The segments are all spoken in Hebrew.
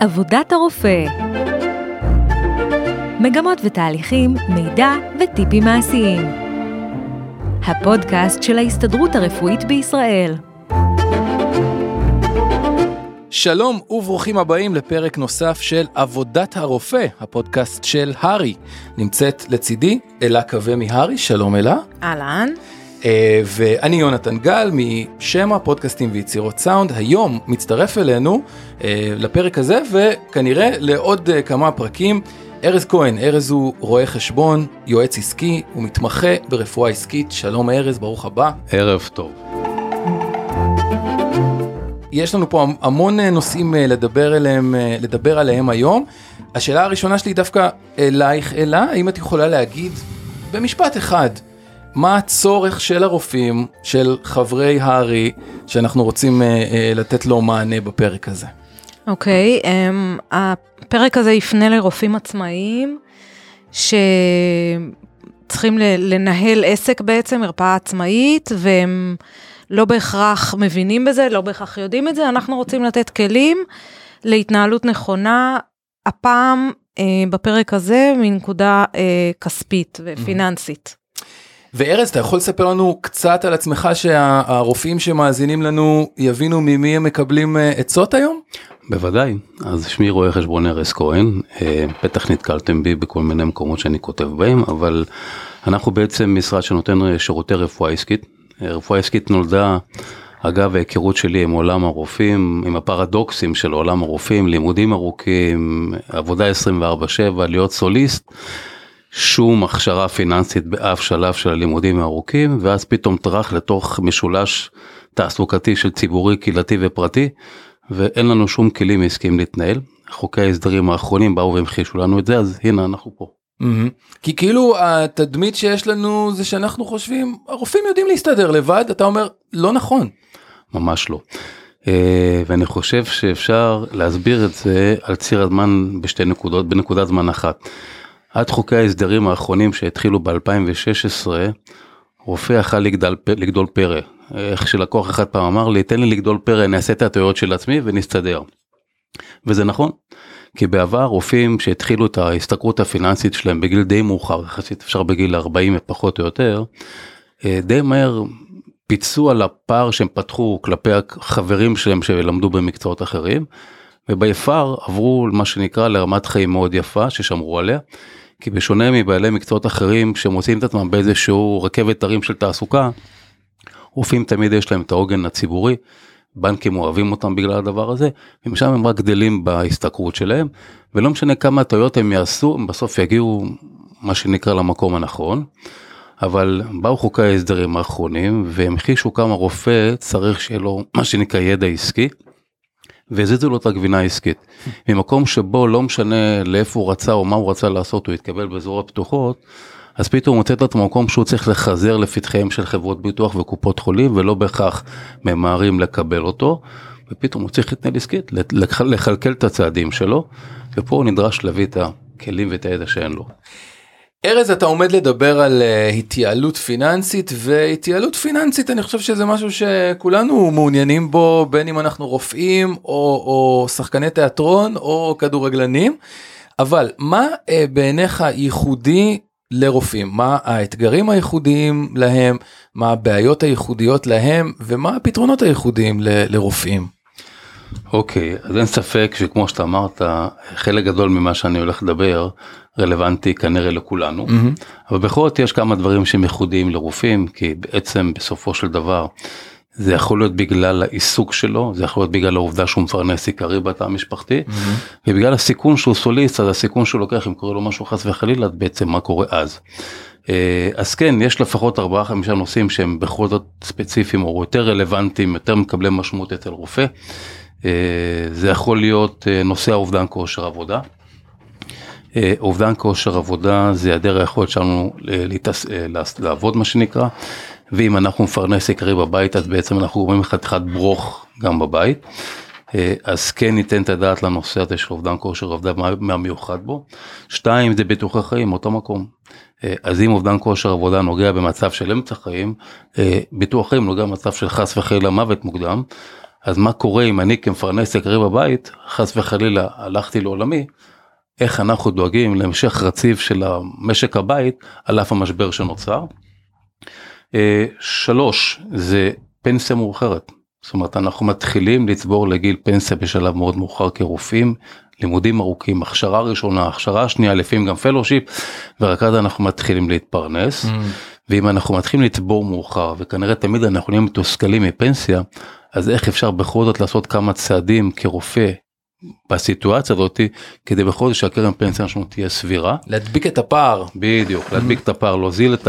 עבודת הרופא מגמות ותהליכים, מידע וטיפים מעשיים. הפודקאסט של ההסתדרות הרפואית בישראל. שלום וברוכים הבאים לפרק נוסף של עבודת הרופא, הפודקאסט של הארי. נמצאת לצידי אלה קווה מהארי, שלום אלה. אהלן. אה, ואני יונתן גל משמע פודקאסטים ויצירות סאונד, היום מצטרף אלינו אה, לפרק הזה וכנראה לעוד אה, כמה פרקים. ארז כהן, ארז הוא רואה חשבון, יועץ עסקי ומתמחה ברפואה עסקית. שלום ארז, ברוך הבא. ערב טוב. יש לנו פה המון נושאים לדבר עליהם, לדבר עליהם היום. השאלה הראשונה שלי דווקא אלייך אלה, האם את יכולה להגיד במשפט אחד מה הצורך של הרופאים, של חברי הארי, שאנחנו רוצים uh, uh, לתת לו מענה בפרק הזה. אוקיי, okay, um, הפרק הזה יפנה לרופאים עצמאיים, שצריכים לנהל עסק בעצם, מרפאה עצמאית, והם לא בהכרח מבינים בזה, לא בהכרח יודעים את זה, אנחנו רוצים לתת כלים להתנהלות נכונה, הפעם uh, בפרק הזה מנקודה uh, כספית ופיננסית. וארז, אתה יכול לספר לנו קצת על עצמך שהרופאים שמאזינים לנו יבינו ממי הם מקבלים אה, עצות היום? בוודאי, אז שמי רואה חשבון ארז כהן, אה, בטח נתקלתם בי בכל מיני מקומות שאני כותב בהם, אבל אנחנו בעצם משרד שנותן אה, שירותי רפואה עסקית. רפואה עסקית נולדה אגב ההיכרות שלי עם עולם הרופאים, עם הפרדוקסים של עולם הרופאים, לימודים ארוכים, עבודה 24/7, להיות סוליסט. שום הכשרה פיננסית באף שלב של הלימודים הארוכים ואז פתאום טרח לתוך משולש תעסוקתי של ציבורי, קהילתי ופרטי ואין לנו שום כלים עסקיים להתנהל. חוקי ההסדרים האחרונים באו והמחישו לנו את זה אז הנה אנחנו פה. Mm-hmm. כי כאילו התדמית שיש לנו זה שאנחנו חושבים הרופאים יודעים להסתדר לבד אתה אומר לא נכון. ממש לא. Uh, ואני חושב שאפשר להסביר את זה על ציר הזמן בשתי נקודות בנקודת זמן אחת. עד חוקי ההסדרים האחרונים שהתחילו ב-2016, רופא יכל לגדל, לגדול פרא. איך שלקוח אחד פעם אמר לי, תן לי לגדול פרא, אני אעשה את הטעויות של עצמי ונסתדר. וזה נכון, כי בעבר רופאים שהתחילו את ההשתכרות הפיננסית שלהם בגיל די מאוחר, יחסית אפשר בגיל 40 פחות או יותר, אה, די מהר פיצו על הפער שהם פתחו כלפי החברים שלהם שלמדו במקצועות אחרים, וביפר עברו מה שנקרא לרמת חיים מאוד יפה ששמרו עליה. כי בשונה מבעלי מקצועות אחרים שמוצאים את עצמם באיזשהו רכבת הרים של תעסוקה, רופאים תמיד יש להם את העוגן הציבורי, בנקים אוהבים אותם בגלל הדבר הזה, ומשם הם רק גדלים בהשתכרות שלהם, ולא משנה כמה טעויות הם יעשו, הם בסוף יגיעו מה שנקרא למקום הנכון. אבל באו חוקי ההסדרים האחרונים והמחישו כמה רופא צריך שיהיה לו מה שנקרא ידע עסקי. והזיזו לו את הגבינה העסקית. ממקום שבו לא משנה לאיפה הוא רצה או מה הוא רצה לעשות, הוא התקבל באזור הפתוחות, אז פתאום הוא מוצא את עצמו מקום שהוא צריך לחזר לפתחיהם של חברות ביטוח וקופות חולים, ולא בהכרח ממהרים לקבל אותו, ופתאום הוא צריך להתנהל עסקית, לכלכל את הצעדים שלו, ופה הוא נדרש להביא את הכלים ואת הידע שאין לו. ארז אתה עומד לדבר על uh, התייעלות פיננסית והתייעלות פיננסית אני חושב שזה משהו שכולנו מעוניינים בו בין אם אנחנו רופאים או, או שחקני תיאטרון או כדורגלנים. אבל מה uh, בעיניך ייחודי לרופאים? מה האתגרים הייחודיים להם? מה הבעיות הייחודיות להם? ומה הפתרונות הייחודיים ל, לרופאים. אוקיי okay, אז אין ספק שכמו שאתה אמרת חלק גדול ממה שאני הולך לדבר רלוונטי כנראה לכולנו, mm-hmm. אבל בכל זאת יש כמה דברים שהם ייחודיים לרופאים, כי בעצם בסופו של דבר זה יכול להיות בגלל העיסוק שלו, זה יכול להיות בגלל העובדה שהוא מפרנס עיקרי בתא המשפחתי, mm-hmm. ובגלל הסיכון שהוא סוליסט, אז הסיכון שהוא לוקח אם קורה לו משהו חס וחלילה, בעצם מה קורה אז. אה, אז כן, יש לפחות 4-5 נושאים שהם בכל זאת ספציפיים או יותר רלוונטיים, יותר מקבלי משמעות אצל רופא. אה, זה יכול להיות אה, נושא האובדן כושר עבודה. אה, אובדן כושר עבודה זה היעדר היכולת שלנו אה, להתעס... אה, לעבוד מה שנקרא, ואם אנחנו מפרנס עיקרי בבית אז בעצם אנחנו רואים חתיכת ברוך גם בבית. אז כן ניתן את הדעת לנושא הזה של אובדן כושר עבודה, מה מיוחד בו. שתיים זה ביטוחי חיים, אותו מקום. אז אם אובדן כושר עבודה נוגע במצב של אמצע חיים, ביטוח חיים נוגע במצב של חס וחלילה מוות מוקדם. אז מה קורה אם אני כמפרנס יקריב בבית, חס וחלילה הלכתי לעולמי, איך אנחנו דואגים להמשך רציף של המשק הבית על אף המשבר שנוצר. אה, שלוש, זה פנסיה מאוחרת. זאת אומרת אנחנו מתחילים לצבור לגיל פנסיה בשלב מאוד מאוחר כרופאים, לימודים ארוכים, הכשרה ראשונה, הכשרה שנייה, לפעמים גם פלושיפ, ורק אז אנחנו מתחילים להתפרנס. Mm. ואם אנחנו מתחילים לצבור מאוחר וכנראה תמיד אנחנו נהיה מתוסכלים מפנסיה, אז איך אפשר בכל זאת לעשות כמה צעדים כרופא בסיטואציה הזאת כדי בכל זאת שהקרן פנסיה שלנו תהיה סבירה. להדביק את הפער. בדיוק, להדביק את הפער, להוזיל את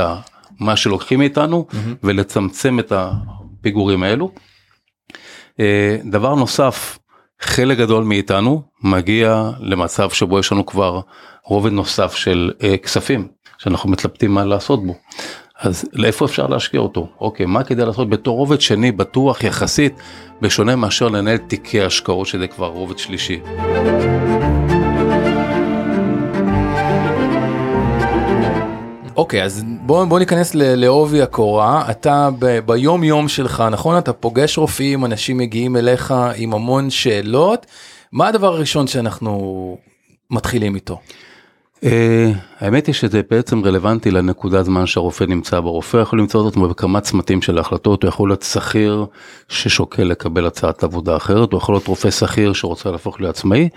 מה שלוקחים מאיתנו ולצמצם את הפיגורים האלו. אה, דבר נוסף, חלק גדול מאיתנו מגיע למצב שבו יש לנו כבר רובד נוסף של אה, כספים שאנחנו מתלבטים מה לעשות בו. אז לאיפה אפשר להשקיע אותו? אוקיי, מה כדאי לעשות בתור רובד שני בטוח יחסית, בשונה מאשר לנהל תיקי השקעות שזה כבר רובד שלישי. אוקיי, אז בוא, בוא ניכנס לעובי הקורה. אתה ב, ביום יום שלך, נכון? אתה פוגש רופאים, אנשים מגיעים אליך עם המון שאלות. מה הדבר הראשון שאנחנו מתחילים איתו? Uh, האמת היא שזה בעצם רלוונטי לנקודת זמן שהרופא נמצא בו. רופא יכול למצוא את עצמו בכמה צמתים של ההחלטות, הוא יכול להיות שכיר ששוקל לקבל הצעת עבודה אחרת, הוא יכול להיות רופא שכיר שרוצה להפוך לעצמאי,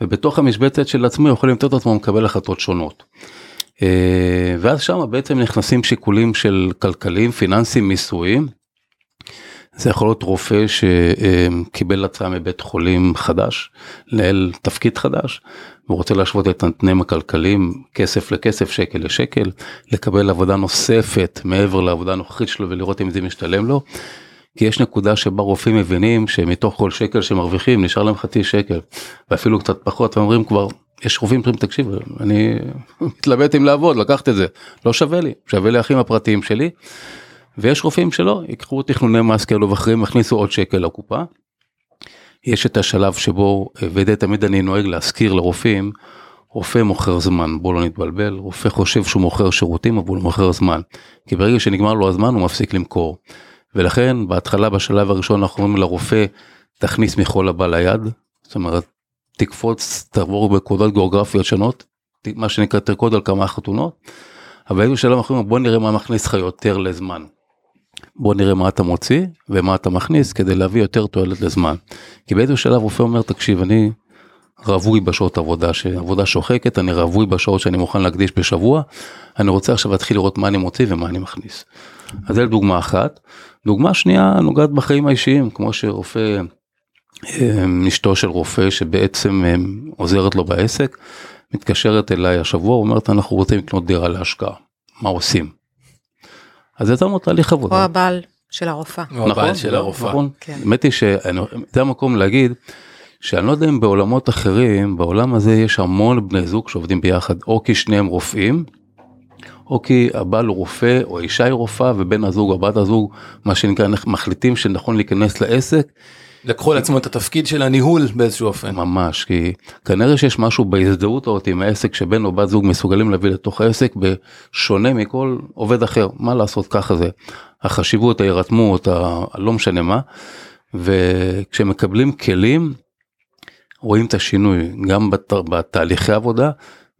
ובתוך המשבצת של עצמי הוא יכול למצוא את עצמו מקבל החלטות שונות. Uh, ואז שם בעצם נכנסים שיקולים של כלכליים, פיננסיים, מיסויים. זה יכול להיות רופא שקיבל הצעה מבית חולים חדש, לנהל תפקיד חדש, הוא רוצה להשוות את התנאים הכלכליים כסף לכסף שקל לשקל לקבל עבודה נוספת מעבר לעבודה הנוכחית שלו ולראות אם זה משתלם לו. כי יש נקודה שבה רופאים מבינים שמתוך כל שקל שמרוויחים נשאר להם חצי שקל ואפילו קצת פחות ואומרים כבר יש רופאים שאומרים תקשיב אני מתלבט אם לעבוד לקחת את זה לא שווה לי שווה לי אחים הפרטיים שלי. ויש רופאים שלא ייקחו תכנוני מס כאלו ואחרים יכניסו עוד שקל לקופה. יש את השלב שבו, ודי תמיד אני נוהג להזכיר לרופאים, רופא מוכר זמן, בוא לא נתבלבל, רופא חושב שהוא מוכר שירותים אבל הוא מוכר זמן, כי ברגע שנגמר לו הזמן הוא מפסיק למכור. ולכן בהתחלה בשלב הראשון אנחנו אומרים לרופא תכניס מחול הבא ליד, זאת אומרת תקפוץ תעבור בקודות גיאוגרפיות שונות, מה שנקרא תרקוד על כמה חתונות, אבל איזה שלב אנחנו אומרים בוא נראה מה מכניס לך יותר לזמן. בוא נראה מה אתה מוציא ומה אתה מכניס כדי להביא יותר תועלת לזמן. כי באיזה שלב רופא אומר תקשיב אני רווי בשעות עבודה שעבודה שוחקת אני רווי בשעות שאני מוכן להקדיש בשבוע אני רוצה עכשיו להתחיל לראות מה אני מוציא ומה אני מכניס. אז זה דוגמה אחת. דוגמה שנייה נוגעת בחיים האישיים כמו שרופא אמ, אשתו של רופא שבעצם אמ, עוזרת לו בעסק מתקשרת אליי השבוע אומרת אנחנו רוצים לקנות דירה להשקעה מה עושים. אז יצרנו תהליך עבודה. או הבעל של הרופאה. או הבעל של הרופאה. נכון. כן. האמת היא שזה המקום להגיד שאני לא יודע אם בעולמות אחרים בעולם הזה יש המון בני זוג שעובדים ביחד או כי שניהם רופאים. או כי הבעל הוא רופא או האישה היא רופאה ובן הזוג או בת הזוג מה שנקרא מחליטים שנכון להיכנס לעסק לקחו לעצמו את התפקיד של הניהול באיזשהו אופן. ממש, כי כנראה שיש משהו בהזדהות הזאת עם העסק שבן או בת זוג מסוגלים להביא לתוך העסק בשונה מכל עובד אחר, מה לעשות ככה זה. החשיבות, ההירתמות, הלא משנה מה, וכשמקבלים כלים רואים את השינוי גם בת, בתהליכי עבודה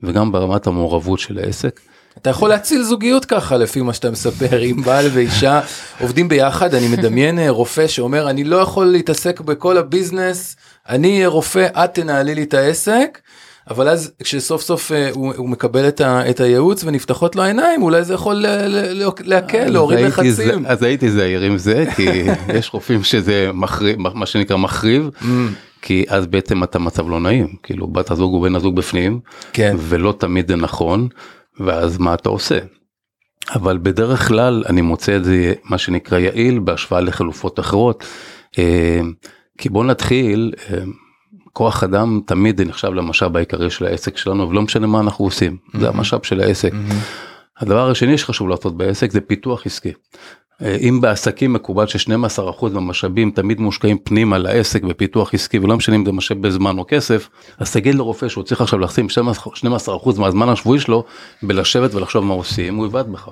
וגם ברמת המעורבות של העסק. אתה יכול להציל זוגיות ככה לפי מה שאתה מספר עם בעל ואישה עובדים ביחד אני מדמיין אה, רופא שאומר אני לא יכול להתעסק בכל הביזנס אני אהיה רופא את תנהלי לי את העסק. אבל אז כשסוף סוף uh, הוא, הוא מקבל את, ה, את הייעוץ ונפתחות לו העיניים אולי זה יכול להקל להוריד לחצים. אז הייתי זהיר עם זה כי יש רופאים שזה מחריב מה שנקרא מחריב. Mm. כי אז בעצם אתה מצב לא נעים כאילו בת הזוג ובן הזוג בפנים כן. ולא תמיד זה נכון ואז מה אתה עושה. אבל בדרך כלל אני מוצא את זה מה שנקרא יעיל בהשוואה לחלופות אחרות. אה, כי בוא נתחיל, אה, כוח אדם תמיד נחשב למשאב העיקרי של העסק שלנו ולא משנה מה אנחנו עושים, mm-hmm. זה המשאב של העסק. Mm-hmm. הדבר השני שחשוב לעשות בעסק זה פיתוח עסקי. אה, אם בעסקים מקובל ש-12% מהמשאבים תמיד מושקעים פנימה לעסק בפיתוח עסקי ולא משנה אם זה משאב בזמן או כסף, אז תגיד לרופא שהוא צריך עכשיו לשים 12% מהזמן השבועי שלו בלשבת ולחשוב מה עושים, הוא יבעט בך.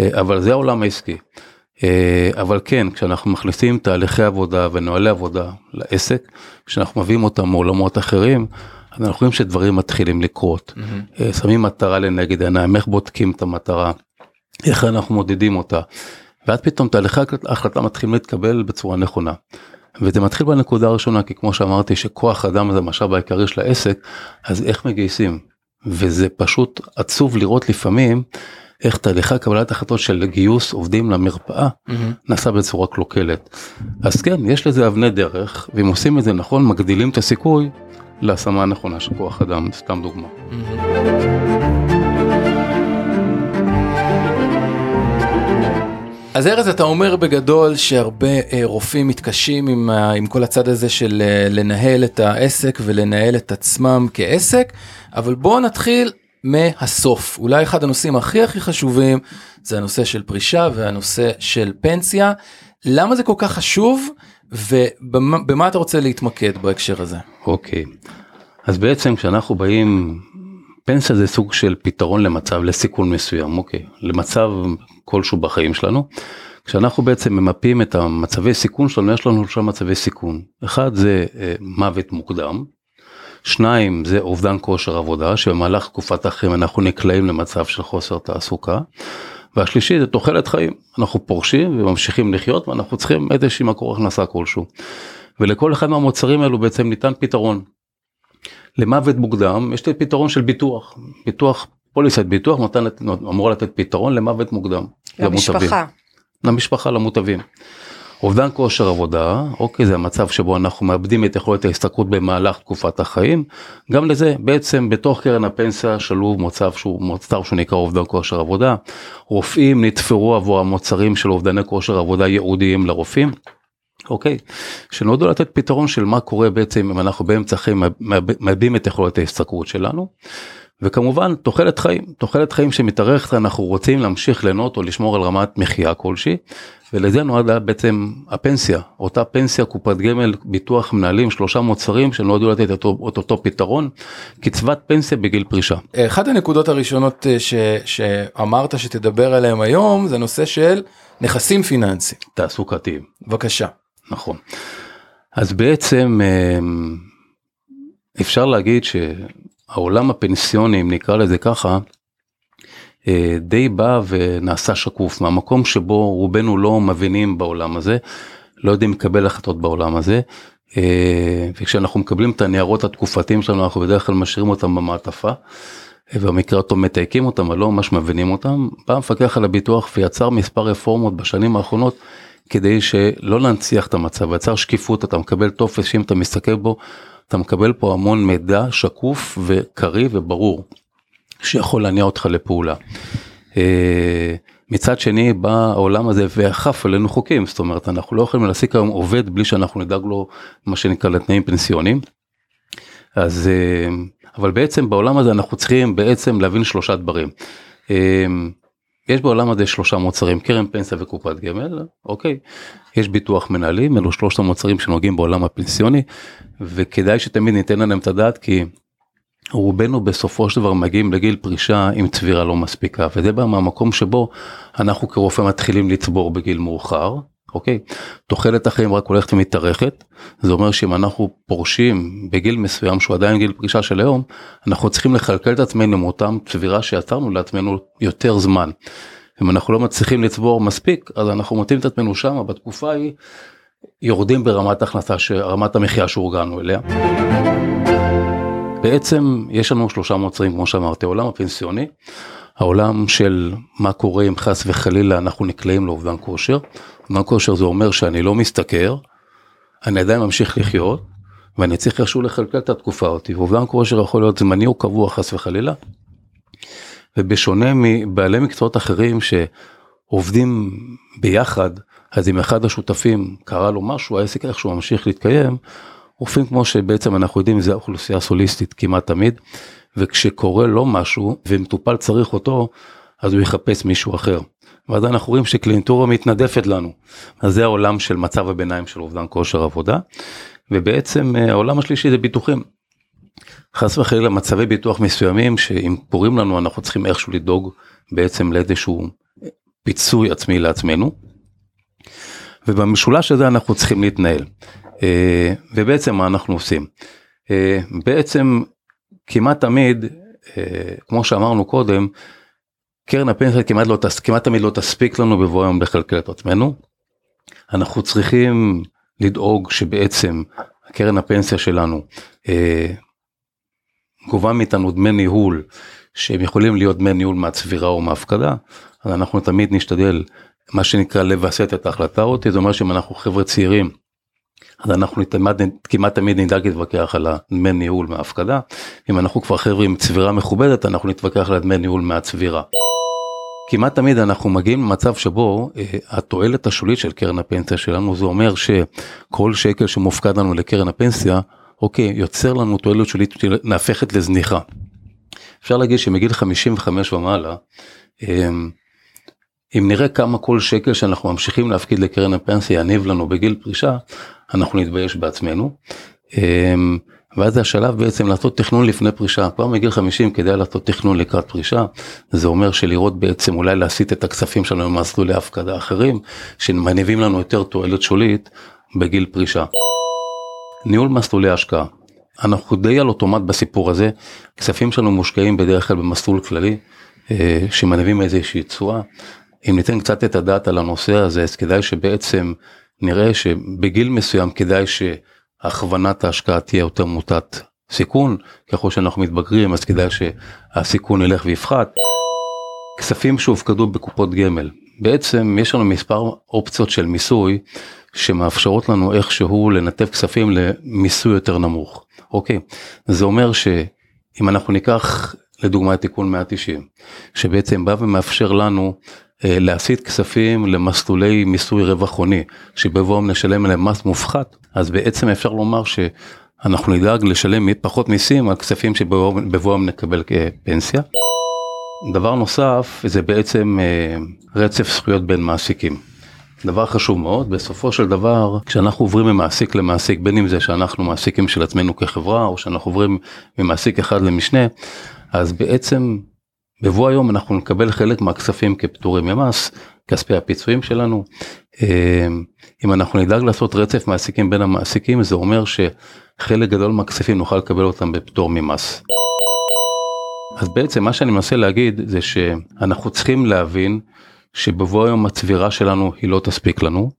אה, אבל זה העולם העסקי. אה, אבל כן, כשאנחנו מכניסים תהליכי עבודה ונוהלי עבודה לעסק, כשאנחנו מביאים אותם מעולמות אחרים, אז אנחנו רואים שדברים מתחילים לקרות. Mm-hmm. שמים מטרה לנגד העיניים, איך בודקים את המטרה, איך אנחנו מודדים אותה. ואז פתאום תהליכי ההחלטה מתחילים להתקבל בצורה נכונה. וזה מתחיל בנקודה הראשונה, כי כמו שאמרתי שכוח אדם זה המשאב העיקרי של העסק, אז איך מגייסים? וזה פשוט עצוב לראות לפעמים איך תהליכי קבלת החלטות של גיוס עובדים למרפאה mm-hmm. נעשה בצורה קלוקלת. אז כן, יש לזה אבני דרך, ואם עושים את זה נכון, מגדילים את הסיכוי להשמה הנכונה של כוח אדם, סתם דוגמה. Mm-hmm. אז ארז אתה אומר בגדול שהרבה אה, רופאים מתקשים עם, ה, עם כל הצד הזה של אה, לנהל את העסק ולנהל את עצמם כעסק, אבל בואו נתחיל מהסוף. אולי אחד הנושאים הכי הכי חשובים זה הנושא של פרישה והנושא של פנסיה. למה זה כל כך חשוב ובמה אתה רוצה להתמקד בהקשר הזה? אוקיי, אז בעצם כשאנחנו באים פנסיה זה סוג של פתרון למצב לסיכון מסוים אוקיי למצב כלשהו בחיים שלנו. כשאנחנו בעצם ממפים את המצבי סיכון שלנו יש לנו שלושה מצבי סיכון אחד זה אה, מוות מוקדם. שניים זה אובדן כושר עבודה שבמהלך תקופת החיים אנחנו נקלעים למצב של חוסר תעסוקה. והשלישי זה תוחלת חיים אנחנו פורשים וממשיכים לחיות ואנחנו צריכים איזושהי מקור הכנסה כלשהו. ולכל אחד מהמוצרים האלו בעצם ניתן פתרון. למוות מוקדם יש לי פתרון של ביטוח ביטוח פוליסת ביטוח נותנת אמור לתת פתרון למוות מוקדם. למשפחה. למשפחה למוטבים. אובדן כושר עבודה אוקיי זה המצב שבו אנחנו מאבדים את יכולת ההשתכרות במהלך תקופת החיים גם לזה בעצם בתוך קרן הפנסיה שלוב מוצב שהוא מוצר שנקרא אובדן כושר עבודה רופאים נתפרו עבור המוצרים של אובדני כושר עבודה ייעודיים לרופאים אוקיי, שנועדו לתת פתרון של מה קורה בעצם אם אנחנו באמצע חיים מאבדים את יכולת ההשתכרות שלנו. וכמובן תוחלת חיים, תוחלת חיים שמתארכת אנחנו רוצים להמשיך ליהנות או לשמור על רמת מחיה כלשהי ולזה נועדה בעצם הפנסיה, אותה פנסיה קופת גמל ביטוח מנהלים שלושה מוצרים שנועדו לתת את אותו, אותו פתרון, קצבת פנסיה בגיל פרישה. אחת הנקודות הראשונות אה, ש, שאמרת שתדבר עליהם היום זה נושא של נכסים פיננסיים. תעסוקתיים. בבקשה. נכון. אז בעצם אמ, אפשר להגיד שהעולם הפנסיוני, אם נקרא לזה ככה, אה, די בא ונעשה שקוף מהמקום שבו רובנו לא מבינים בעולם הזה, לא יודעים לקבל החלטות בעולם הזה. אה, וכשאנחנו מקבלים את הניירות התקופתיים שלנו אנחנו בדרך כלל משאירים אותם במעטפה. ובמקרה אותו מתייקים אותם אבל לא ממש מבינים אותם. בא המפקח על הביטוח ויצר מספר רפורמות בשנים האחרונות כדי שלא להנציח את המצב, יצר שקיפות, אתה מקבל טופס שאם אתה מסתכל בו, אתה מקבל פה המון מידע שקוף וקריא וברור, שיכול להניע אותך לפעולה. אה, מצד שני בא העולם הזה ואכף עלינו חוקים, זאת אומרת אנחנו לא יכולים להעסיק היום עובד בלי שאנחנו נדאג לו מה שנקרא לתנאים פנסיוניים. אז אה, אבל בעצם בעולם הזה אנחנו צריכים בעצם להבין שלושה דברים. יש בעולם הזה שלושה מוצרים קרן פנסיה וקופת גמל אוקיי. יש ביטוח מנהלים אלו שלושת המוצרים שנוגעים בעולם הפנסיוני וכדאי שתמיד ניתן עליהם את הדעת כי רובנו בסופו של דבר מגיעים לגיל פרישה עם צבירה לא מספיקה וזה בא מהמקום שבו אנחנו כרופא מתחילים לצבור בגיל מאוחר אוקיי? תוחלת החיים רק הולכת ומתארכת, זה אומר שאם אנחנו פורשים בגיל מסוים שהוא עדיין גיל פרישה של היום, אנחנו צריכים לכלכל את עצמנו מאותם צבירה שיצרנו לעצמנו יותר זמן. אם אנחנו לא מצליחים לצבור מספיק, אז אנחנו מוצאים את עצמנו שם, בתקופה ההיא, יורדים ברמת הכנסה, רמת המחיה שהורגלנו אליה. בעצם יש לנו שלושה מוצרים כמו שאמרתי, העולם הפנסיוני, העולם של מה קורה אם חס וחלילה אנחנו נקלעים לאובדן כושר, אובדן כושר זה אומר שאני לא משתכר, אני עדיין ממשיך לחיות, ואני צריך איכשהו לכלכל את התקופה אותי, ואובדן כושר יכול להיות זמני או קבוע חס וחלילה. ובשונה מבעלי מקצועות אחרים שעובדים ביחד, אז אם אחד השותפים קרה לו משהו, העסק איכשהו ממשיך להתקיים, רופאים כמו שבעצם אנחנו יודעים זה אוכלוסייה סוליסטית כמעט תמיד, וכשקורה לו משהו ומטופל צריך אותו, אז הוא יחפש מישהו אחר. ואז אנחנו רואים שקלינטורה מתנדפת לנו. אז זה העולם של מצב הביניים של אובדן כושר עבודה. ובעצם אה, העולם השלישי זה ביטוחים. חס וחלילה מצבי ביטוח מסוימים שאם קורים לנו אנחנו צריכים איכשהו לדאוג בעצם לאיזשהו פיצוי עצמי לעצמנו. ובמשולש הזה אנחנו צריכים להתנהל. אה, ובעצם מה אנחנו עושים? אה, בעצם כמעט תמיד, אה, כמו שאמרנו קודם, קרן הפנסיה כמעט, לא, כמעט תמיד לא תספיק לנו בבוא היום לכלכל את עצמנו. אנחנו צריכים לדאוג שבעצם קרן הפנסיה שלנו גובה מאיתנו דמי ניהול שהם יכולים להיות דמי ניהול מהצבירה או מהפקדה, אז אנחנו תמיד נשתדל מה שנקרא לווסת את ההחלטה אותי, זה אומר שאם אנחנו חבר'ה צעירים, אז אנחנו כמעט, כמעט תמיד נדאג להתווכח על הדמי ניהול מההפקדה, אם אנחנו כבר חבר'ה עם צבירה מכובדת, אנחנו נתווכח על הדמי ניהול מהצבירה. כמעט תמיד אנחנו מגיעים למצב שבו אה, התועלת השולית של קרן הפנסיה שלנו זה אומר שכל שקל שמופקד לנו לקרן הפנסיה אוקיי יוצר לנו תועלת שולית שנהפכת לזניחה. אפשר להגיד שמגיל 55 ומעלה אה, אם נראה כמה כל שקל שאנחנו ממשיכים להפקיד לקרן הפנסיה יניב לנו בגיל פרישה, אנחנו נתבייש בעצמנו. אמ, ואז זה השלב בעצם לעשות תכנון לפני פרישה, כבר מגיל 50 כדאי לעשות תכנון לקראת פרישה, זה אומר שלראות בעצם אולי להסיט את הכספים שלנו למסלולי הפקדה אחרים, שמניבים לנו יותר תועלת שולית בגיל פרישה. ניהול מסלולי השקעה, אנחנו די על אוטומט בסיפור הזה, כספים שלנו מושקעים בדרך כלל במסלול כללי, אה, שמניבים איזושהי תשואה. אם ניתן קצת את הדעת על הנושא הזה, אז כדאי שבעצם נראה שבגיל מסוים כדאי שהכוונת ההשקעה תהיה יותר מוטת סיכון, ככל שאנחנו מתבגרים אז כדאי שהסיכון ילך ויפחת. כספים שהופקדו בקופות גמל, בעצם יש לנו מספר אופציות של מיסוי שמאפשרות לנו איכשהו לנתב כספים למיסוי יותר נמוך. אוקיי, זה אומר שאם אנחנו ניקח לדוגמה תיקון 190, שבעצם בא ומאפשר לנו אה, להסיט כספים למסלולי מיסוי רווח הוני, שבבואם נשלם עליהם מס מופחת, אז בעצם אפשר לומר שאנחנו נדאג לשלם פחות מיסים על כספים שבבואם נקבל כפנסיה. דבר נוסף זה בעצם אה, רצף זכויות בין מעסיקים. דבר חשוב מאוד, בסופו של דבר כשאנחנו עוברים ממעסיק למעסיק, בין אם זה שאנחנו מעסיקים של עצמנו כחברה או שאנחנו עוברים ממעסיק אחד למשנה, אז בעצם בבוא היום אנחנו נקבל חלק מהכספים כפטורים ממס, כספי הפיצויים שלנו. אמ, אם אנחנו נדאג לעשות רצף מעסיקים בין המעסיקים זה אומר שחלק גדול מהכספים נוכל לקבל אותם בפטור ממס. אז בעצם מה שאני מנסה להגיד זה שאנחנו צריכים להבין שבבוא היום הצבירה שלנו היא לא תספיק לנו.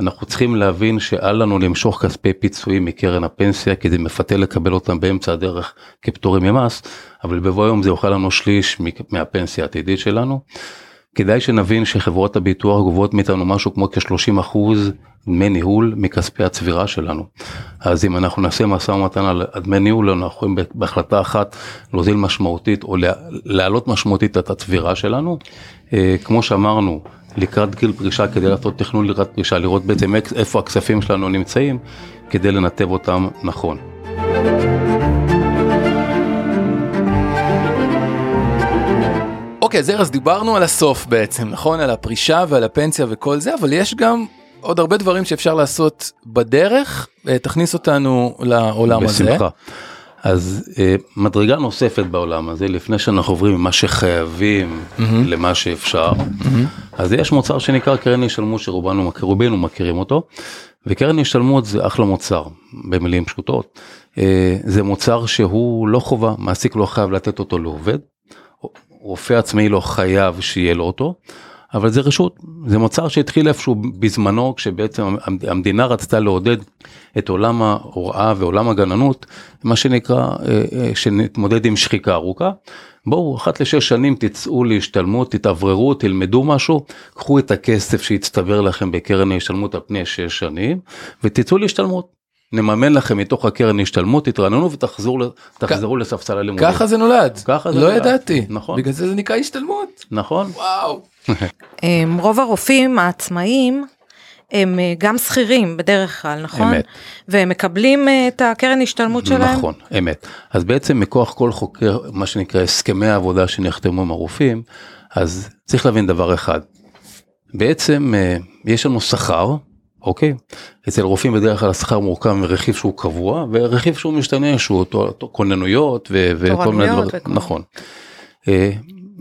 אנחנו צריכים להבין שאל לנו למשוך כספי פיצויים מקרן הפנסיה כדי מפתה לקבל אותם באמצע הדרך כפטורים ממס, אבל בבוא היום זה יוכל לנו שליש מהפנסיה העתידית שלנו. כדאי שנבין שחברות הביטוח גובות מאיתנו משהו כמו כ-30 אחוז דמי ניהול מכספי הצבירה שלנו. אז אם אנחנו נעשה משא ומתן על דמי ניהול אנחנו יכולים בהחלטה אחת להוזיל משמעותית או להעלות משמעותית את הצבירה שלנו. אה, כמו שאמרנו לקראת גיל פרישה כדי לעשות תכנון לקראת פרישה לראות בעצם איפה הכספים שלנו נמצאים כדי לנתב אותם נכון. אוקיי, okay, אז דיברנו על הסוף בעצם, נכון? על הפרישה ועל הפנסיה וכל זה, אבל יש גם עוד הרבה דברים שאפשר לעשות בדרך, אה, תכניס אותנו לעולם בשמחה. הזה. בשמחה. אז אה, מדרגה נוספת בעולם הזה, לפני שאנחנו עוברים ממה שחייבים mm-hmm. למה שאפשר, mm-hmm. אז יש מוצר שנקרא קרן השתלמות שרובנו רובנו מכירים אותו, וקרן השתלמות זה אחלה מוצר, במילים פשוטות. אה, זה מוצר שהוא לא חובה, מעסיק לא חייב לתת אותו לעובד, רופא עצמאי לא חייב שיהיה לו אותו, אבל זה רשות, זה מוצר שהתחיל איפשהו בזמנו כשבעצם המדינה רצתה לעודד את עולם ההוראה ועולם הגננות, מה שנקרא, אה, אה, שנתמודד עם שחיקה ארוכה. בואו אחת לשש שנים תצאו להשתלמות, תתאווררו, תלמדו משהו, קחו את הכסף שהצטבר לכם בקרן ההשתלמות על פני שש שנים ותצאו להשתלמות. נממן לכם מתוך הקרן השתלמות, תתרעננו ותחזרו לספסל הלימודים. ככה זה נולד. ככה זה לא נולד. ידעתי. נכון. בגלל זה זה נקרא השתלמות. נכון. וואו. אמ, רוב הרופאים העצמאיים הם אה, גם שכירים בדרך כלל, נכון? אמת. והם מקבלים אה, את הקרן השתלמות שלהם? נכון, אמת. אז בעצם מכוח כל חוקר, מה שנקרא הסכמי העבודה שנחתמו עם הרופאים, אז צריך להבין דבר אחד. בעצם אה, יש לנו שכר, אוקיי? אצל רופאים בדרך כלל השכר מורכב מרכיב שהוא קבוע ורכיב שהוא משתנה שהוא כוננויות וכל מיני דברים, נכון.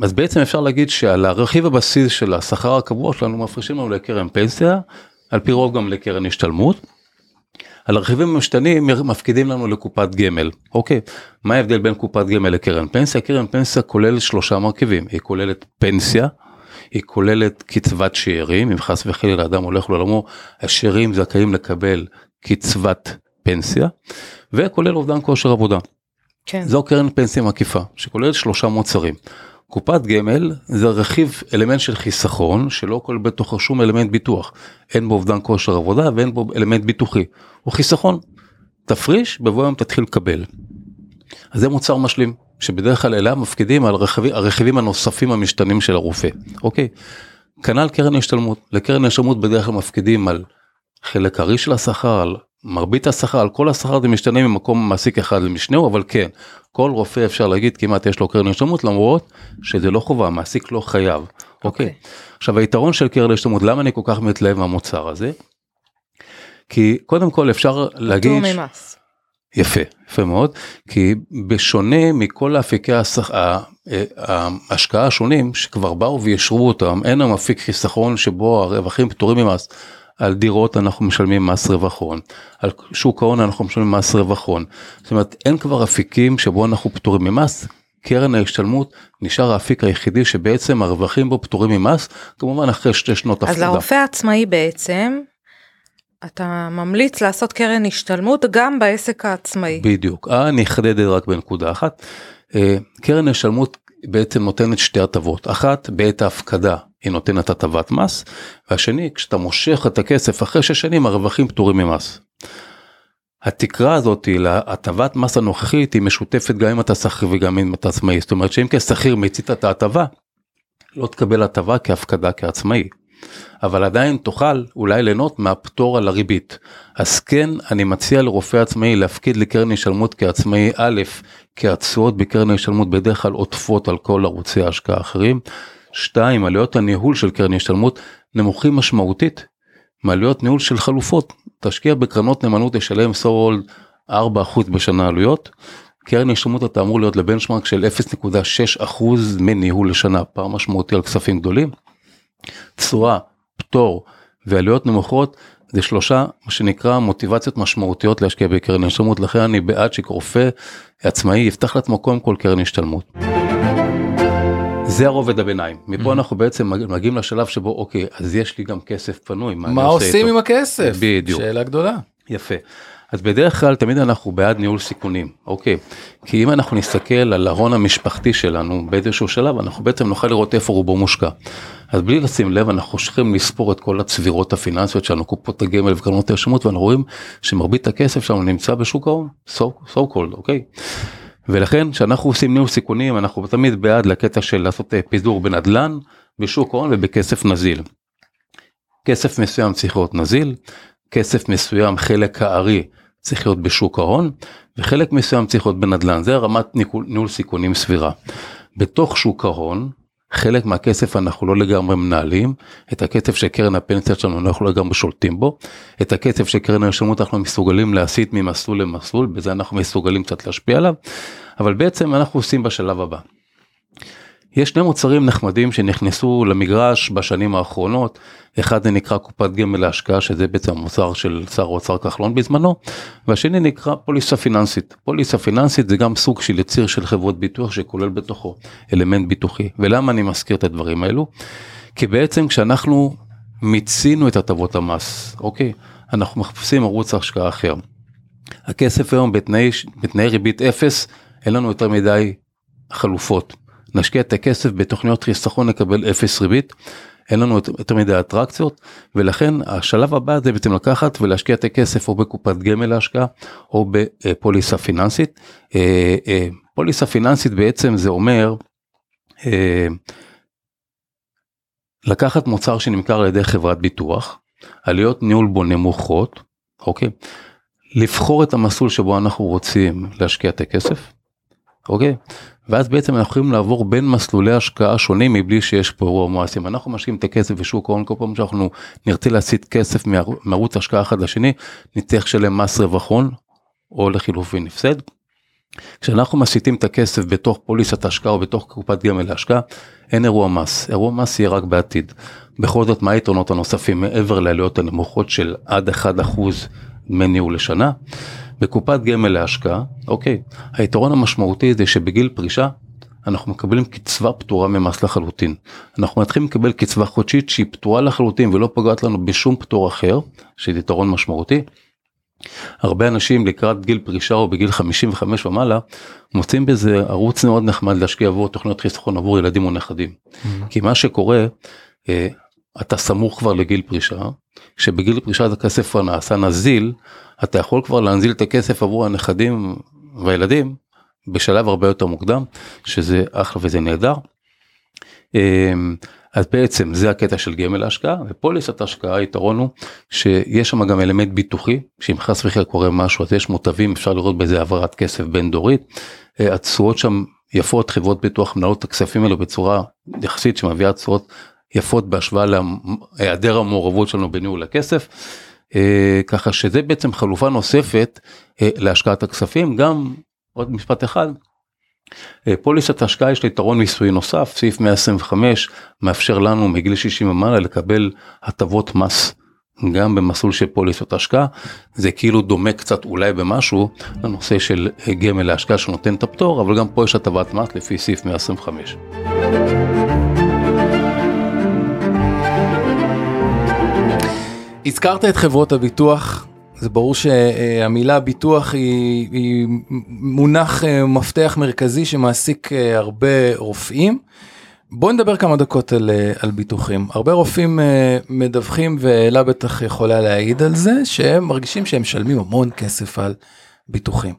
אז בעצם אפשר להגיד שעל הרכיב הבסיס של השכר הקבוע שלנו מפרישים לנו לקרן פנסיה על פי רוב גם לקרן השתלמות. על הרכיבים המשתנים מפקידים לנו לקופת גמל, אוקיי, מה ההבדל בין קופת גמל לקרן פנסיה? קרן פנסיה כוללת שלושה מרכיבים, היא כוללת פנסיה, היא כוללת קצבת שאירים, אם חס וחלילה אדם הולך לעולמו, השאירים זכאים לקבל קצבת פנסיה, וכולל אובדן כושר עבודה. כן. זו קרן פנסיה מקיפה, שכוללת שלושה מוצרים. קופת גמל זה רכיב אלמנט של חיסכון שלא כולל בתוכו שום אלמנט ביטוח. אין בו אובדן כושר עבודה ואין בו אלמנט ביטוחי. הוא חיסכון. תפריש בבוא היום תתחיל לקבל. אז זה מוצר משלים שבדרך כלל אליו מפקידים על הרכיבים, הרכיבים הנוספים המשתנים של הרופא. אוקיי. כנ"ל קרן השתלמות. לקרן השתלמות בדרך כלל מפקידים על חלק הארי של השכר, על מרבית השכר, על כל השכר זה משתנה ממקום מעסיק אחד למשנהו, אבל כן, כל רופא אפשר להגיד כמעט יש לו קרן השתלמות למרות שזה לא חובה, מעסיק לא חייב. אוקיי. Okay. עכשיו היתרון של קרן השתלמות, למה אני כל כך מתלהב מהמוצר הזה? כי קודם כל אפשר להגיד... פטור ממס. יפה, יפה מאוד, כי בשונה מכל אפיקי השכ... ההשקעה השונים שכבר באו וישרו אותם, אין היום אפיק חיסכון שבו הרווחים פטורים ממס. על דירות אנחנו משלמים מס רווח הון, על שוק ההון אנחנו משלמים מס רווח הון. זאת אומרת אין כבר אפיקים שבו אנחנו פטורים ממס, קרן ההשתלמות נשאר האפיק היחידי שבעצם הרווחים בו פטורים ממס, כמובן אחרי שתי שנות הפקדה. אז לרופא העצמאי בעצם, אתה ממליץ לעשות קרן השתלמות גם בעסק העצמאי. בדיוק, אה, אני אחדד רק בנקודה אחת. אה, קרן השתלמות בעצם נותנת שתי הטבות, אחת בעת ההפקדה היא נותנת הטבת מס, והשני כשאתה מושך את הכסף אחרי שש שנים הרווחים פטורים ממס. התקרה הזאת להטבת מס הנוכחית היא משותפת גם אם אתה שכיר וגם אם אתה עצמאי, זאת אומרת שאם כשכיר מיצית את ההטבה, לא תקבל הטבה כהפקדה כעצמאי. אבל עדיין תוכל אולי ליהנות מהפטור על הריבית. אז כן, אני מציע לרופא עצמאי להפקיד לקרן השתלמות כעצמאי א', כי התשואות בקרן ההשתלמות בדרך כלל עוטפות על כל ערוצי ההשקעה האחרים. שתיים, עלויות הניהול של קרן השתלמות נמוכים משמעותית מעלויות ניהול של חלופות. תשקיע בקרנות נאמנות תשלם סול 4% בשנה עלויות. קרן השתלמות אתה אמור להיות לבנצ'מרק של 0.6% מניהול לשנה, פער משמעותי על כספים גדולים. תשואה, פטור ועלויות נמוכות זה שלושה מה שנקרא מוטיבציות משמעותיות להשקיע בקרן השתלמות לכן אני בעד שרופא עצמאי יפתח לעצמו קודם כל קרן השתלמות. זה הרובד הביניים. מפה אנחנו בעצם מגיעים לשלב שבו אוקיי אז יש לי גם כסף פנוי מה עושים עם הכסף? בדיוק. שאלה גדולה. יפה. אז בדרך כלל תמיד אנחנו בעד ניהול סיכונים אוקיי? כי אם אנחנו נסתכל על ההון המשפחתי שלנו באיזשהו שלב אנחנו בעצם נוכל לראות איפה רובו מושקע. אז בלי לשים לב אנחנו צריכים לספור את כל הצבירות הפיננסיות שלנו קופות הגמל וקרנות הרשמות ואנחנו רואים שמרבית הכסף שלנו נמצא בשוק ההון so, so called אוקיי. ולכן כשאנחנו עושים ניהול סיכונים אנחנו תמיד בעד לקטע של לעשות אה, פיזור בנדל"ן בשוק ההון ובכסף נזיל. כסף מסוים צריך להיות נזיל, כסף מסוים חלק הארי צריך להיות בשוק ההון וחלק מסוים צריך להיות בנדל"ן זה רמת ניהול סיכונים סבירה. בתוך שוק ההון חלק מהכסף אנחנו לא לגמרי מנהלים, את הכסף של קרן הפנסיה שלנו אנחנו לא לגמרי שולטים בו, את הכסף של קרן הרשמות אנחנו מסוגלים להסיט ממסלול למסלול, בזה אנחנו מסוגלים קצת להשפיע עליו, אבל בעצם אנחנו עושים בשלב הבא. יש שני מוצרים נחמדים שנכנסו למגרש בשנים האחרונות, אחד זה נקרא קופת גמל להשקעה שזה בעצם המוצר של שר האוצר כחלון בזמנו, והשני נקרא פוליסה פיננסית. פוליסה פיננסית זה גם סוג של יציר של חברות ביטוח שכולל בתוכו אלמנט ביטוחי. ולמה אני מזכיר את הדברים האלו? כי בעצם כשאנחנו מיצינו את הטבות המס, אוקיי? אנחנו מחפשים ערוץ השקעה אחר. הכסף היום בתנאי, בתנאי ריבית אפס, אין לנו יותר מדי חלופות. נשקיע את הכסף בתוכניות חיסכון לקבל אפס ריבית. אין לנו יותר מדי אטרקציות ולכן השלב הבא זה בעצם לקחת ולהשקיע את הכסף או בקופת גמל להשקעה או בפוליסה פיננסית. אה, אה, פוליסה פיננסית בעצם זה אומר אה, לקחת מוצר שנמכר על ידי חברת ביטוח, עלויות ניהול בו נמוכות, אוקיי? לבחור את המסלול שבו אנחנו רוצים להשקיע את הכסף, אוקיי? ואז בעצם אנחנו יכולים לעבור בין מסלולי השקעה שונים מבלי שיש פה אירוע מואסים. אנחנו משקיעים את הכסף בשוק ההון כל פעם שאנחנו נרצה להסיט כסף מערוץ השקעה אחד לשני, נצטרך לשלם מס רווח הון או לחילופין הפסד. כשאנחנו מסיטים את הכסף בתוך פוליסת השקעה או בתוך קופת גמל להשקעה, אין אירוע מס, אירוע מס יהיה רק בעתיד. בכל זאת מה היתרונות הנוספים מעבר לעלויות הנמוכות של עד 1% דמי ניהול לשנה? בקופת גמל להשקעה, אוקיי, היתרון המשמעותי זה שבגיל פרישה אנחנו מקבלים קצבה פטורה ממס לחלוטין. אנחנו מתחילים לקבל קצבה חודשית שהיא פטורה לחלוטין ולא פוגעת לנו בשום פטור אחר, שזה יתרון משמעותי. הרבה אנשים לקראת גיל פרישה או בגיל 55 ומעלה מוצאים בזה ערוץ מאוד נחמד להשקיע עבור תוכניות חיסכון עבור ילדים או נכדים. Mm-hmm. כי מה שקורה, אה, אתה סמוך כבר לגיל פרישה, שבגיל פרישה זה כסף כבר נעשה נזיל, אתה יכול כבר להנזיל את הכסף עבור הנכדים והילדים בשלב הרבה יותר מוקדם, שזה אחלה וזה נהדר. אמ, אז בעצם זה הקטע של גמל להשקעה ופוליסת השקעה היתרון הוא שיש שם גם אלמנט ביטוחי שאם חס וחלילה קורה משהו אז יש מוטבים אפשר לראות בזה העברת כסף בין דורית. אה, התשואות שם יפות חברות ביטוח מנהלות את הכספים האלו בצורה יחסית שמביאה תשואות יפות בהשוואה להיעדר המעורבות שלנו בניהול הכסף. אה, ככה שזה בעצם חלופה נוספת אה, להשקעת הכספים גם עוד משפט אחד. אה, פוליסת השקעה יש לה יתרון מיסוי נוסף, סעיף 125 מאפשר לנו מגיל 60 ומעלה לקבל הטבות מס גם במסלול של פוליסות השקעה, זה כאילו דומה קצת אולי במשהו לנושא של גמל להשקעה שנותן את הפטור, אבל גם פה יש הטבת מס לפי סעיף 125. הזכרת את חברות הביטוח, זה ברור שהמילה ביטוח היא, היא מונח אה, מפתח מרכזי שמעסיק אה, הרבה רופאים. בוא נדבר כמה דקות על, אה, על ביטוחים. הרבה רופאים מדווחים, ואלה בטח יכולה להעיד על זה, שהם מרגישים שהם משלמים המון כסף על ביטוחים.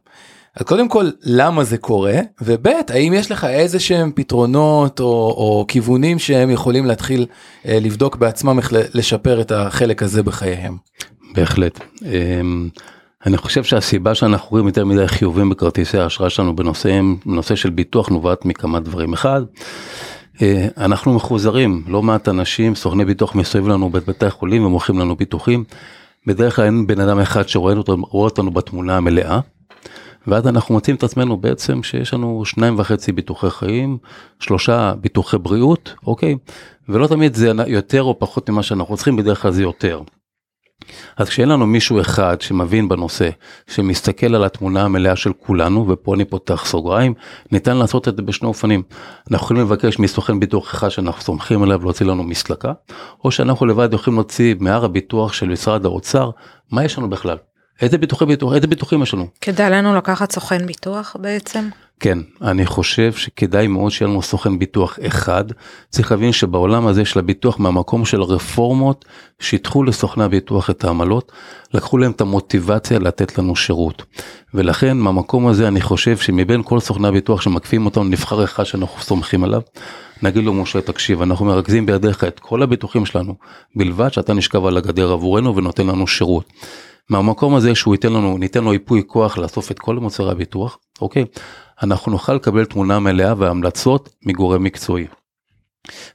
אז קודם כל, למה זה קורה? וב' האם יש לך איזה שהם פתרונות או, או כיוונים שהם יכולים להתחיל לבדוק בעצמם איך לשפר את החלק הזה בחייהם? בהחלט. אמ, אני חושב שהסיבה שאנחנו רואים יותר מדי חיובים בכרטיסי האשראי שלנו בנושא, בנושא של ביטוח נובעת מכמה דברים. אחד, אה, אנחנו מחוזרים, לא מעט אנשים, סוכני ביטוח מסביב לנו בבתי החולים ומוכרים לנו ביטוחים. בדרך כלל אין בן אדם אחד שרואה אותנו, אותנו בתמונה המלאה. ואז אנחנו מוצאים את עצמנו בעצם שיש לנו שניים וחצי ביטוחי חיים, שלושה ביטוחי בריאות, אוקיי? ולא תמיד זה יותר או פחות ממה שאנחנו צריכים, בדרך כלל זה יותר. אז כשאין לנו מישהו אחד שמבין בנושא, שמסתכל על התמונה המלאה של כולנו, ופה אני פותח סוגריים, ניתן לעשות את זה בשני אופנים. אנחנו יכולים לבקש מסוכן ביטוח אחד שאנחנו סומכים עליו להוציא לנו מסלקה, או שאנחנו לבד יכולים להוציא מהר הביטוח של משרד האוצר, מה יש לנו בכלל? איזה ביטוחי ביטוח, איזה ביטוחים יש לנו? כדאי לנו לקחת סוכן ביטוח בעצם? כן, אני חושב שכדאי מאוד שיהיה לנו סוכן ביטוח אחד. צריך להבין שבעולם הזה של הביטוח מהמקום של הרפורמות, שיתחו לסוכני הביטוח את העמלות, לקחו להם את המוטיבציה לתת לנו שירות. ולכן מהמקום הזה אני חושב שמבין כל סוכני הביטוח שמקפים אותנו נבחר אחד שאנחנו סומכים עליו. נגיד לו משה תקשיב אנחנו מרכזים בידיך את כל הביטוחים שלנו בלבד שאתה נשכב על הגדר עבורנו ונותן לנו שירות. מהמקום הזה שהוא ייתן לנו, ניתן לו ייפוי כוח לאסוף את כל מוצרי הביטוח, אוקיי? אנחנו נוכל לקבל תמונה מלאה והמלצות מגורם מקצועי.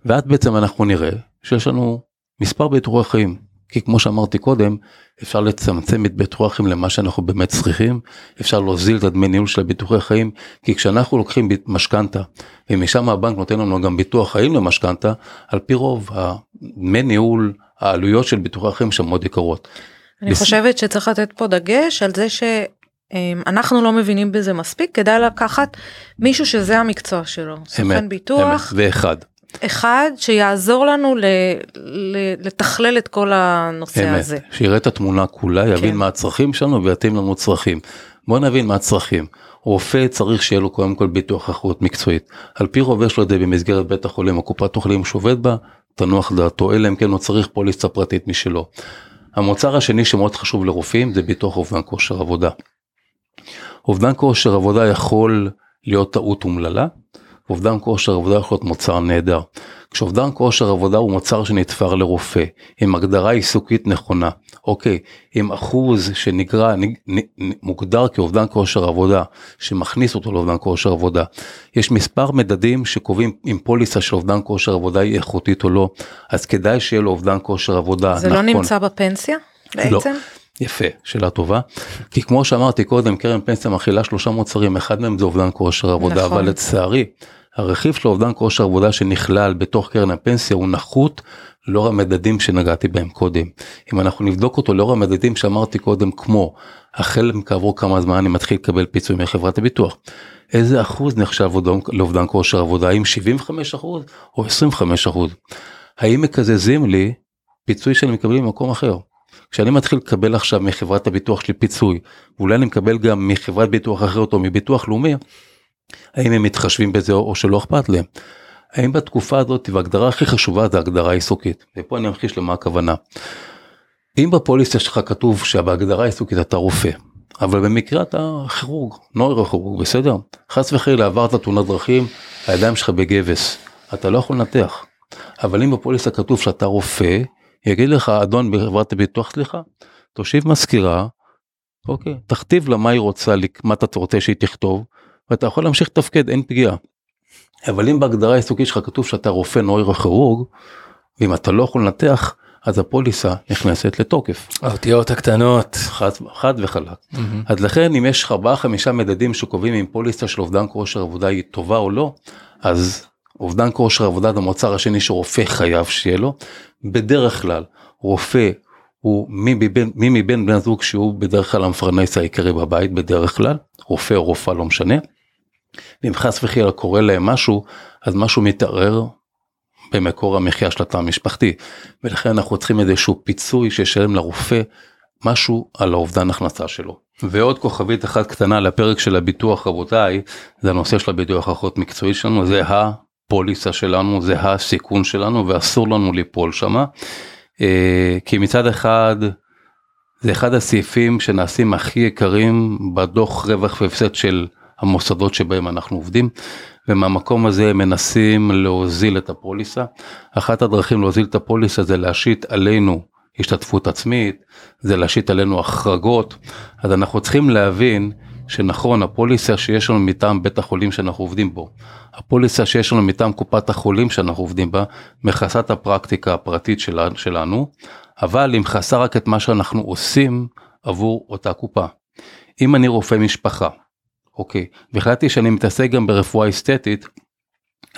ואז בעצם אנחנו נראה שיש לנו מספר ביטוחי חיים, כי כמו שאמרתי קודם, אפשר לצמצם את ביטוחי החיים למה שאנחנו באמת צריכים, אפשר להוזיל את הדמי ניהול של הביטוחי חיים, כי כשאנחנו לוקחים משכנתה, ומשם הבנק נותן לנו גם ביטוח חיים למשכנתה, על פי רוב הדמי ניהול, העלויות של ביטוחי חיים שם מאוד יקרות. אני בס... חושבת שצריך לתת פה דגש על זה שאנחנו לא מבינים בזה מספיק, כדאי לקחת מישהו שזה המקצוע שלו, סוכן ביטוח. אמת, ואחד. אחד שיעזור לנו ל, ל, לתכלל את כל הנושא אמת, הזה. שיראה את התמונה כולה, יבין כן. מה הצרכים שלנו ויתאים לנו צרכים. בוא נבין מה הצרכים. רופא צריך שיהיה לו קודם כל ביטוח אחריות מקצועית. על פי רוב יש לו את זה במסגרת בית החולים או קופת החולים שעובד בה, תנוח דעתו, אלא אם כן הוא צריך פוליסה פרטית משלו. המוצר השני שמאוד חשוב לרופאים זה ביטוח אובדן כושר עבודה. אובדן כושר עבודה יכול להיות טעות אומללה, אובדן כושר עבודה יכול להיות מוצר נהדר. כשאובדן כושר עבודה הוא מוצר שנתפר לרופא, עם הגדרה עיסוקית נכונה, אוקיי, עם אחוז שנגרע, נג, נ, מוגדר כאובדן כושר עבודה, שמכניס אותו לאובדן כושר עבודה. יש מספר מדדים שקובעים אם פוליסה של אובדן כושר עבודה היא איכותית או לא, אז כדאי שיהיה לו אובדן כושר עבודה. זה לא נכון. לא נמצא בפנסיה בעצם? לא. יפה, שאלה טובה. כי כמו שאמרתי קודם, קרן פנסיה מכילה שלושה מוצרים, אחד מהם זה אובדן כושר עבודה, נכון. אבל לצערי, הרכיב של אובדן כושר עבודה שנכלל בתוך קרן הפנסיה הוא נחות לאור המדדים שנגעתי בהם קודם. אם אנחנו נבדוק אותו לאור המדדים שאמרתי קודם, כמו החל כעבור כמה זמן אני מתחיל לקבל פיצוי מחברת הביטוח. איזה אחוז נחשב לאובדן כושר עבודה, האם 75 אחוז או 25 אחוז? האם מקזזים לי פיצוי שאני מקבל ממקום אחר? כשאני מתחיל לקבל עכשיו מחברת הביטוח שלי פיצוי, ואולי אני מקבל גם מחברת ביטוח אחרת או מביטוח לאומי, האם הם מתחשבים בזה או שלא אכפת להם? האם בתקופה הזאת, וההגדרה הכי חשובה זה הגדרה עיסוקית, ופה אני אמחיש למה הכוונה. אם בפוליסה שלך כתוב שבהגדרה עיסוקית אתה רופא, אבל במקרה אתה כירורג, נוירוכירורג, בסדר? חס וחלילה עברת תאונת דרכים, הידיים שלך בגבס, אתה לא יכול לנתח. אבל אם בפוליסה כתוב שאתה רופא, יגיד לך אדון בחברת הביטוח, סליחה, תושיב מזכירה, אוקיי, תכתיב לה מה היא רוצה, מה אתה רוצה שהיא תכתוב, ואתה יכול להמשיך לתפקד, אין פגיעה. אבל אם בהגדרה העיסוקית שלך כתוב שאתה רופא נוירוכירורג, ואם אתה לא יכול לנתח, אז הפוליסה נכנסת לתוקף. האותיות הקטנות. חד, חד וחלק. Mm-hmm. אז לכן אם יש ארבעה חמישה מדדים שקובעים אם פוליסה של אובדן כושר עבודה היא טובה או לא, אז אובדן כושר עבודה זה המוצר השני שרופא חייב שיהיה לו. בדרך כלל רופא הוא מי מבין, מי מבין בני הזוג שהוא בדרך כלל המפרנס העיקרי בבית בדרך כלל, רופא או רופאה לא משנה. ואם חס וחלילה קורה להם משהו, אז משהו מתערער במקור המחיה של התא המשפחתי. ולכן אנחנו צריכים איזשהו פיצוי שישלם לרופא משהו על האובדן הכנסה שלו. ועוד כוכבית אחת קטנה לפרק של הביטוח רבותיי, זה הנושא של הביטוח האחות מקצועית שלנו, זה הפוליסה שלנו, זה הסיכון שלנו ואסור לנו ליפול שמה. אה, כי מצד אחד זה אחד הסעיפים שנעשים הכי יקרים בדוח רווח והפסד של המוסדות שבהם אנחנו עובדים, ומהמקום הזה מנסים להוזיל את הפוליסה. אחת הדרכים להוזיל את הפוליסה זה להשית עלינו השתתפות עצמית, זה להשית עלינו החרגות, אז אנחנו צריכים להבין שנכון, הפוליסה שיש לנו מטעם בית החולים שאנחנו עובדים בו, הפוליסה שיש לנו מטעם קופת החולים שאנחנו עובדים בה, מכסה את הפרקטיקה הפרטית שלנו, אבל היא מכסה רק את מה שאנחנו עושים עבור אותה קופה. אם אני רופא משפחה, אוקיי, והחלטתי שאני מתעסק גם ברפואה אסתטית,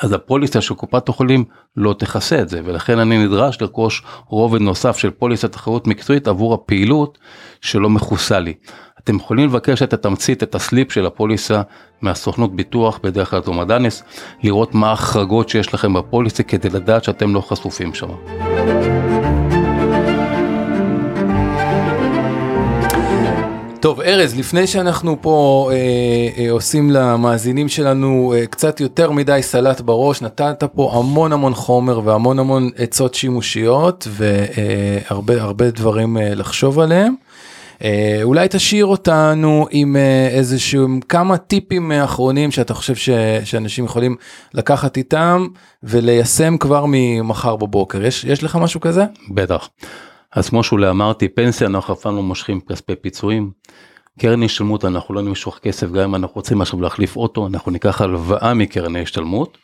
אז הפוליסה של קופת החולים לא תכסה את זה ולכן אני נדרש לרכוש רובד נוסף של פוליסת תחרות מקצועית עבור הפעילות שלא מכוסה לי. אתם יכולים לבקש את התמצית, את הסליפ של הפוליסה מהסוכנות ביטוח, בדרך כלל תומדנס, לראות מה ההחרגות שיש לכם בפוליסה כדי לדעת שאתם לא חשופים שם. טוב ארז לפני שאנחנו פה אה, אה, עושים למאזינים שלנו אה, קצת יותר מדי סלט בראש נתת פה המון המון חומר והמון המון עצות שימושיות והרבה הרבה דברים אה, לחשוב עליהם. אה, אולי תשאיר אותנו עם אה, איזשהו כמה טיפים אחרונים שאתה חושב ש, שאנשים יכולים לקחת איתם וליישם כבר ממחר בבוקר יש יש לך משהו כזה? בטח. אז כמו שאולי אמרתי, פנסיה אנחנו אף פעם לא מושכים כספי פיצויים. קרן השתלמות אנחנו לא נמשוך כסף גם אם אנחנו רוצים עכשיו להחליף אוטו אנחנו ניקח הלוואה מקרני השתלמות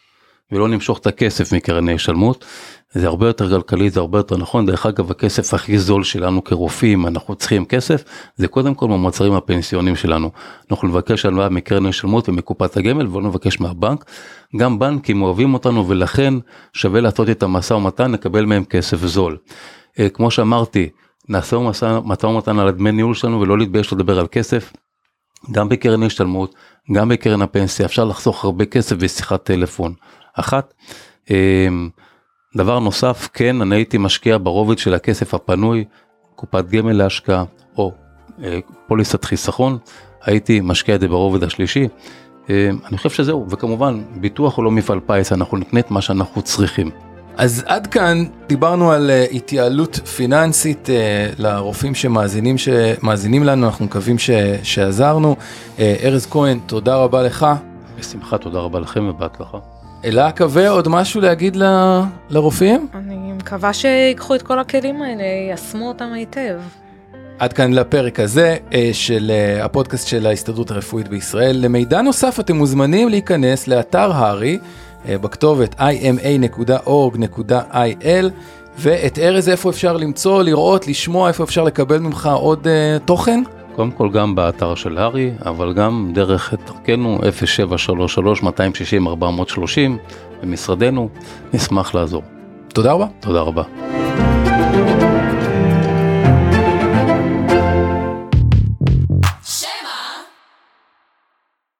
ולא נמשוך את הכסף מקרני השתלמות. זה הרבה יותר כלכלי זה הרבה יותר נכון דרך אגב הכסף הכי זול שלנו כרופאים אנחנו צריכים כסף זה קודם כל במוצרים הפנסיונים שלנו. אנחנו נבקש הלוואה מקרן השתלמות ומקופת הגמל ולא נבקש מהבנק. גם בנקים אוהבים אותנו ולכן שווה לעשות את המשא ומתן לקבל מהם כסף זול. אה, כמו שאמרתי, נעשה משא ומתן על הדמי ניהול שלנו ולא להתבייש לדבר על כסף. גם בקרן ההשתלמות, גם בקרן הפנסיה, אפשר לחסוך הרבה כסף בשיחת טלפון אחת. אה, דבר נוסף, כן, אני הייתי משקיע ברובד של הכסף הפנוי, קופת גמל להשקעה או אה, פוליסת חיסכון, הייתי משקיע את זה ברובד השלישי. אני חושב שזהו, וכמובן, ביטוח הוא לא מפעל פיס, אנחנו נקנה את מה שאנחנו צריכים. אז עד כאן דיברנו על uh, התייעלות פיננסית uh, לרופאים שמאזינים שמאזינים לנו, אנחנו מקווים ש, שעזרנו. ארז כהן, תודה רבה לך. בשמחה, תודה רבה לכם ובהצלחה. אלה קווה עוד משהו להגיד ל, לרופאים? אני מקווה שיקחו את כל הכלים האלה, יישמו אותם היטב. עד כאן לפרק הזה של הפודקאסט של ההסתדרות הרפואית בישראל. למידע נוסף אתם מוזמנים להיכנס לאתר הר"י. אה, בכתובת ima.org.il ואת ארז איפה אפשר למצוא, לראות, לשמוע, איפה אפשר לקבל ממך עוד uh, תוכן? קודם כל גם באתר של הארי, אבל גם דרך דרכנו 0733-260-430 במשרדנו, נשמח לעזור. תודה רבה. תודה רבה.